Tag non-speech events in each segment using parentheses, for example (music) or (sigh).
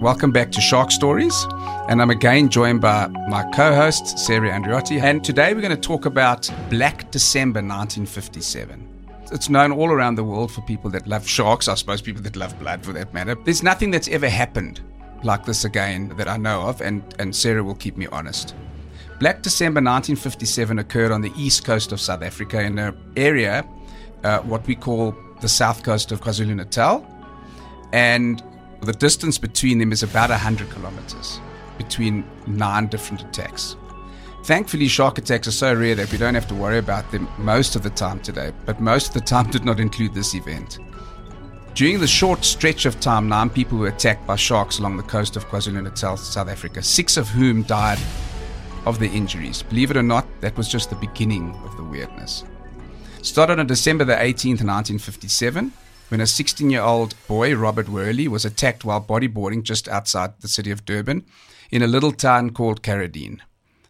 Welcome back to Shark Stories, and I'm again joined by my co host, Sarah Andriotti. And today we're going to talk about Black December 1957. It's known all around the world for people that love sharks, I suppose people that love blood for that matter. There's nothing that's ever happened like this again that I know of, and, and Sarah will keep me honest. Black December 1957 occurred on the east coast of South Africa in an area, uh, what we call the south coast of KwaZulu Natal. And the distance between them is about 100 kilometers between nine different attacks. Thankfully, shark attacks are so rare that we don't have to worry about them most of the time today, but most of the (laughs) time did not include this event. During the short stretch of time, nine people were attacked by sharks along the coast of KwaZulu Natal, South Africa, six of whom died of their injuries. Believe it or not, that was just the beginning of the weirdness. Started on December the 18th, 1957 when a 16 year old boy, Robert Wherley, was attacked while bodyboarding just outside the city of Durban in a little town called Karridene.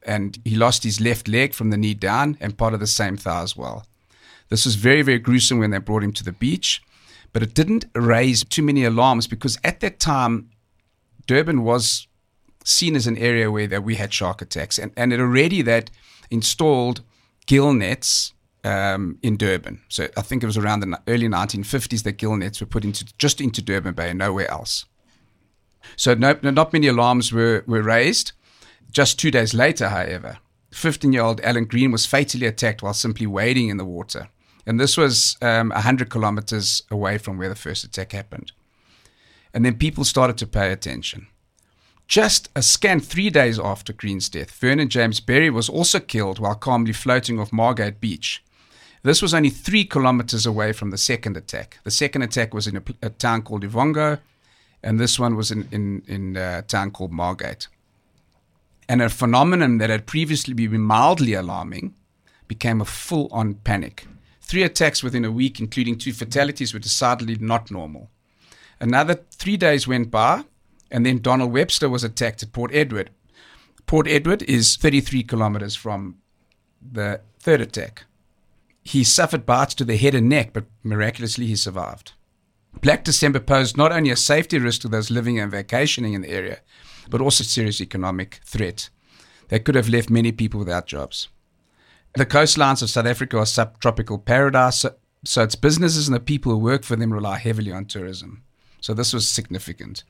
And he lost his left leg from the knee down and part of the same thigh as well. This was very, very gruesome when they brought him to the beach, but it didn't raise too many alarms because at that time, Durban was seen as an area where that we had shark attacks, and, and it already that installed gill nets um, in Durban. So I think it was around the early 1950s that gill nets were put into just into Durban Bay and nowhere else. So no, not many alarms were, were raised. Just two days later, however, 15 year old Alan Green was fatally attacked while simply wading in the water. And this was um, 100 kilometers away from where the first attack happened. And then people started to pay attention. Just a scant three days after Green's death, Vernon James Berry was also killed while calmly floating off Margate Beach this was only three kilometers away from the second attack. The second attack was in a, a town called Uvongo, and this one was in, in, in a town called Margate. And a phenomenon that had previously been mildly alarming became a full on panic. Three attacks within a week, including two fatalities, were decidedly not normal. Another three days went by, and then Donald Webster was attacked at Port Edward. Port Edward is 33 kilometers from the third attack. He suffered bites to the head and neck, but miraculously he survived. Black December posed not only a safety risk to those living and vacationing in the area, but also a serious economic threat that could have left many people without jobs. The coastlines of South Africa are subtropical paradise, so, so its businesses and the people who work for them rely heavily on tourism. So this was significant.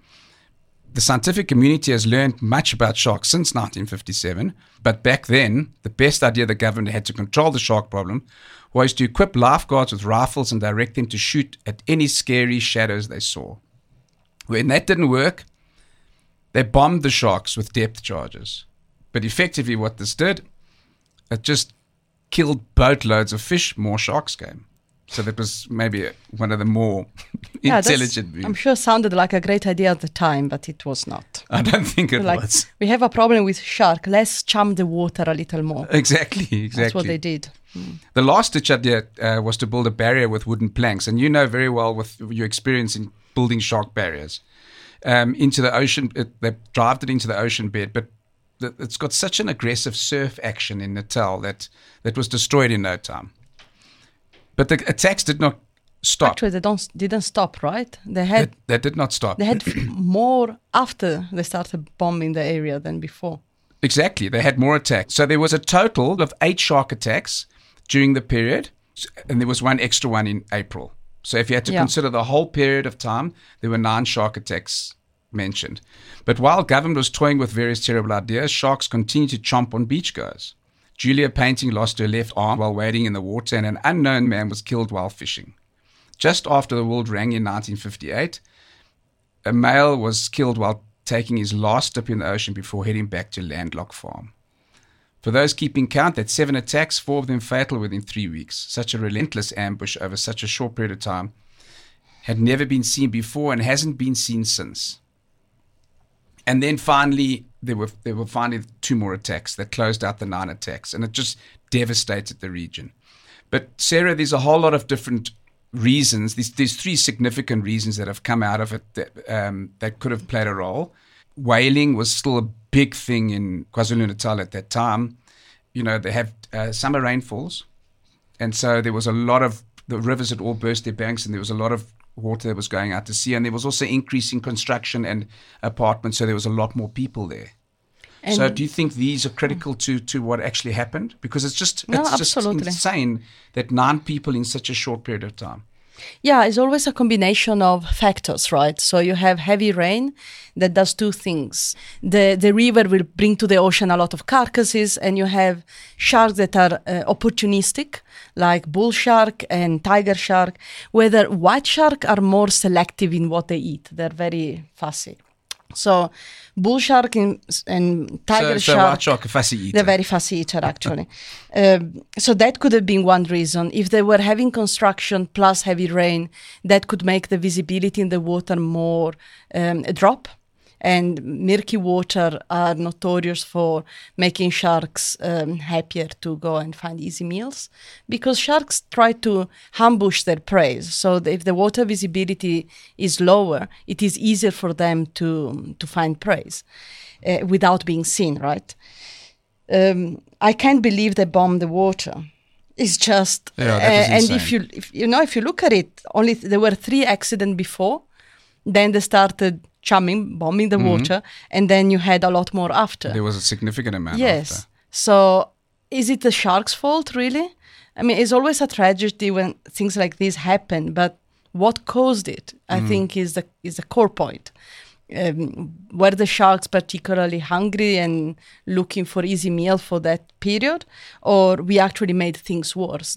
The scientific community has learned much about sharks since 1957, but back then, the best idea the government had to control the shark problem was to equip lifeguards with rifles and direct them to shoot at any scary shadows they saw. When that didn't work, they bombed the sharks with depth charges. But effectively, what this did, it just killed boatloads of fish, more sharks came. So that was maybe one of the more (laughs) yeah, intelligent moves. I'm sure sounded like a great idea at the time, but it was not. I don't think it like, was. We have a problem with shark. Let's chum the water a little more. Exactly, exactly. That's what they did. Mm. The last ditch idea uh, was to build a barrier with wooden planks, and you know very well with your experience in building shark barriers um, into the ocean. It, they drove it into the ocean bed, but it's got such an aggressive surf action in Natal that that was destroyed in no time. But the attacks did not stop. Actually, they don't didn't stop, right? They had they, they did not stop. They had (clears throat) more after they started bombing the area than before. Exactly, they had more attacks. So there was a total of eight shark attacks during the period, and there was one extra one in April. So if you had to yeah. consider the whole period of time, there were nine shark attacks mentioned. But while government was toying with various terrible ideas, sharks continued to chomp on beachgoers. Julia Painting lost her left arm while wading in the water, and an unknown man was killed while fishing. Just after the world rang in 1958, a male was killed while taking his last dip in the ocean before heading back to landlocked farm. For those keeping count, that's seven attacks, four of them fatal within three weeks. Such a relentless ambush over such a short period of time had never been seen before and hasn't been seen since. And then finally, there were there were finally two more attacks that closed out the nine attacks, and it just devastated the region. But Sarah, there's a whole lot of different reasons. There's, there's three significant reasons that have come out of it that um, that could have played a role. Whaling was still a big thing in KwaZulu Natal at that time. You know, they have uh, summer rainfalls, and so there was a lot of the rivers had all burst their banks, and there was a lot of water that was going out to sea, and there was also increasing construction and apartments, so there was a lot more people there. And so, do you think these are critical to, to what actually happened? Because it's just No, it's just insane that nine people in such a short period of time. Yeah, it's always a combination of factors, right? So you have heavy rain that does two things. The the river will bring to the ocean a lot of carcasses, and you have sharks that are uh, opportunistic, like bull shark and tiger shark. Whether white shark are more selective in what they eat, they're very fussy. So bull shark and, and tiger so, so shark. white shark, a fussy eater. They're very fussy eater, actually. (laughs) um, so that could have been one reason. If they were having construction plus heavy rain, that could make the visibility in the water more um, drop. And murky water are notorious for making sharks um, happier to go and find easy meals because sharks try to ambush their prey. So if the water visibility is lower, it is easier for them to to find prey uh, without being seen, right? um, I can't believe they bombed the water. It's just, Yeah, uh, and if you if you know if you look at it, only there were three accidents before. Then they started chumming, bombing the Mm-hmm. water, and then you had a lot more after. There was a significant amount. yes. After. So is it the shark's fault, really? I mean, it's always a tragedy when things like this happen, but what caused it, I Mm. think, is the is the core point. Um, were the sharks particularly hungry and looking for easy meal for that period, or we actually made things worse?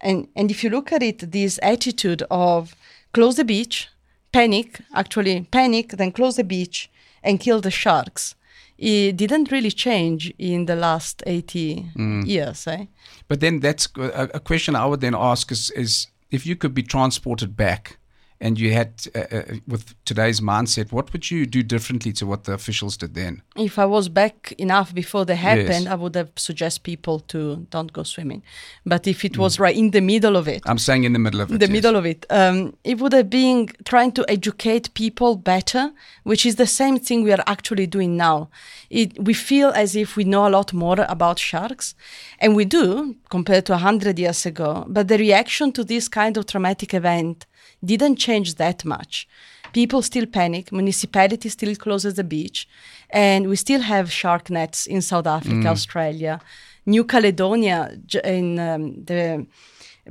And and if you look at it, this attitude of close the beach, panic, actually panic, then close the beach and kill the sharks, it didn't really change in the last 80 years. Eh? But then that's a, a question I would then ask is, is if you could be transported back and you had, uh, uh, with today's mindset, what would you do differently to what the officials did then? If I was back enough before they happened, Yes. I would have suggest people to don't go swimming. But if it was right in the middle of it, I'm saying in the middle of it. the yes. middle of it. Um, it would have been trying to educate people better, which is the same thing we are actually doing now. It, we feel as if we know a lot more about sharks, and we do compared to 100 years ago, but the reaction to this kind of traumatic event didn't change that much. People still panic, municipality still closes the beach, and we still have shark nets in South Africa, Australia, New Caledonia, in um, the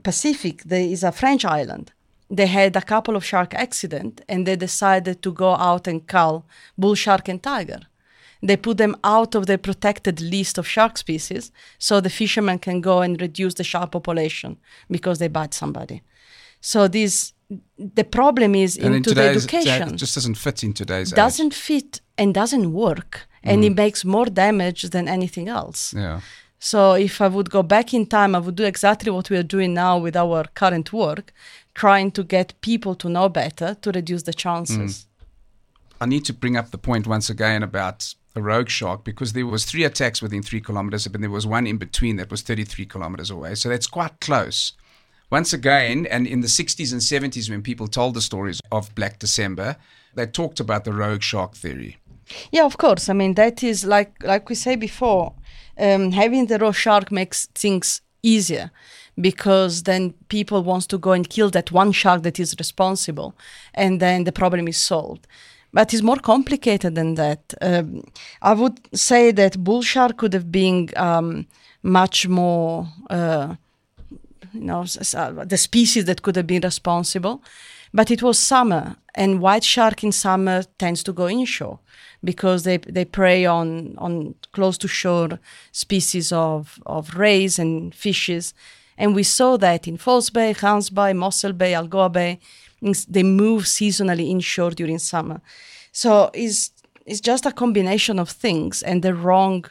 Pacific, there is a French island. They had a couple of shark accident and they decided to go out and cull bull shark and tiger. They put them out of the protected list of shark species so the fishermen can go and reduce the shark population because they bite somebody. So this the problem is And in into the today's, education it just doesn't fit in today's age. doesn't fit and doesn't work and it mm. makes more damage than anything else. Yeah. So if I would go back in time, I would do exactly what we are doing now with our current work, trying to get people to know better to reduce the chances. Mm. I need to bring up the point once again about a rogue shark because there was three attacks within three kilometers, but there was one in between that was 33 kilometers away. So that's quite close. Once again, and in the 60s and 70s, when people told the stories of Black December, they talked about the rogue shark theory. Yeah, of course. I mean, that is like like we say before, um, having the rogue shark makes things easier because then people wants to go and kill that one shark that is responsible, and then the problem is solved. But it's more complicated than that. Um, I would say that bull shark could have been um, much more. Uh, you know, uh, the species that could have been responsible. But it was summer, and white shark in summer tends to go inshore because they, they prey on, on close to shore species of, of rays and fishes. And we saw that in False Bay, Gansbaai, Mossel Bay, Algoa Bay. They move seasonally inshore during summer. So it's, it's just a combination of things and the wrong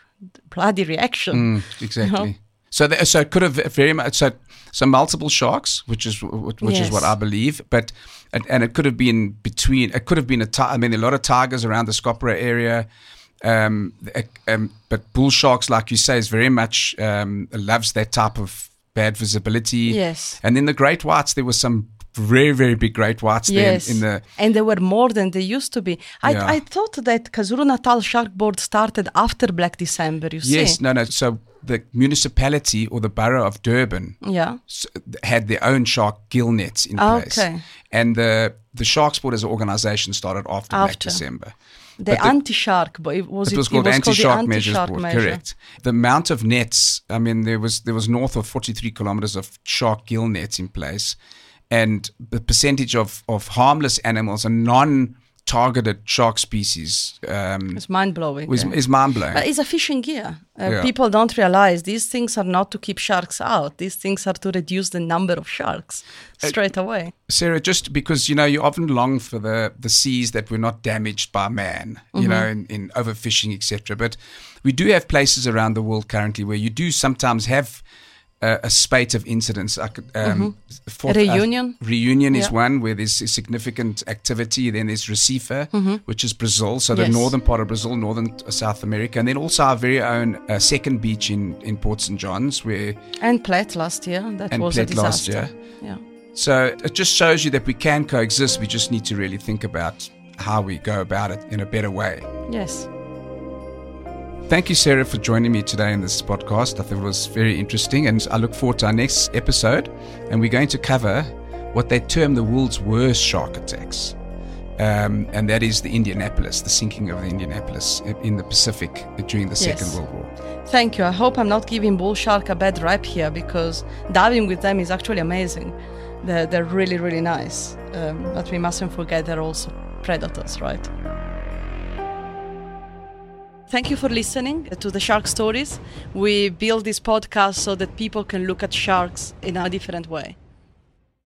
bloody reaction. Mm, exactly. So, the, so it could have very much so, so multiple sharks, which is which is what I believe, but and, and it could have been between. It could have been a. ti- I mean, there are a lot of tigers around the Scottburgh area, um, um, but bull sharks, like you say, is very much um, loves that type of bad visibility. Yes. And then the great whites, there was some very, very big great whites Yes, there in the. and there were more than they used to be. I, Yeah. I thought that KwaZulu Natal Shark Board started after Black December. You Yes, see? no, no. So the municipality or the borough of Durban Yeah. had their own shark gill nets in place. And the the Shark Board as an organization started after, Black December. The, the- anti-shark, but it was It was called it was anti-shark the measures board. measure. Correct. The amount of nets. I mean, there was there was north of forty three kilometers of shark gill nets in place, and the percentage of of harmless animals and non targeted shark species um, It's mind blowing. was, is mind blowing. But it's a fishing gear. Uh, Yeah. People don't realize these things are not to keep sharks out. These things are to reduce the number of sharks Uh, straight away. Sarah, just because you know you often long for the the seas that were not damaged by man, you know, in, in overfishing, etc. But we do have places around the world currently where you do sometimes have a, a spate of incidents. Um, fourth- uh, Reunion? reunion is Yeah. one where there's significant activity. Then there's Recife, which is Brazil, so the Yes. northern part of Brazil, northern uh, South America, and then also our very own uh, second beach in in Port St John's, where And Platt last year, that And was a Platt last disaster. Yeah. so it just shows you that we can coexist. We just need to really think about how we go about it in a better way. Yes. Thank you, Sarah, for joining me today in this podcast. I thought it was very interesting, and I look forward to our next episode. And we're going to cover what they term the world's worst shark attacks. Um, and that is the Indianapolis, the sinking of the Indianapolis in the Pacific during the Second Yes. World War. Thank you. I hope I'm not giving bull shark a bad rap here because diving with them is actually amazing. They're, they're really, really nice. Um, but we mustn't forget they're also predators, right? Thank you for listening to the Shark Stories. We build this podcast so that people can look at sharks in a different way.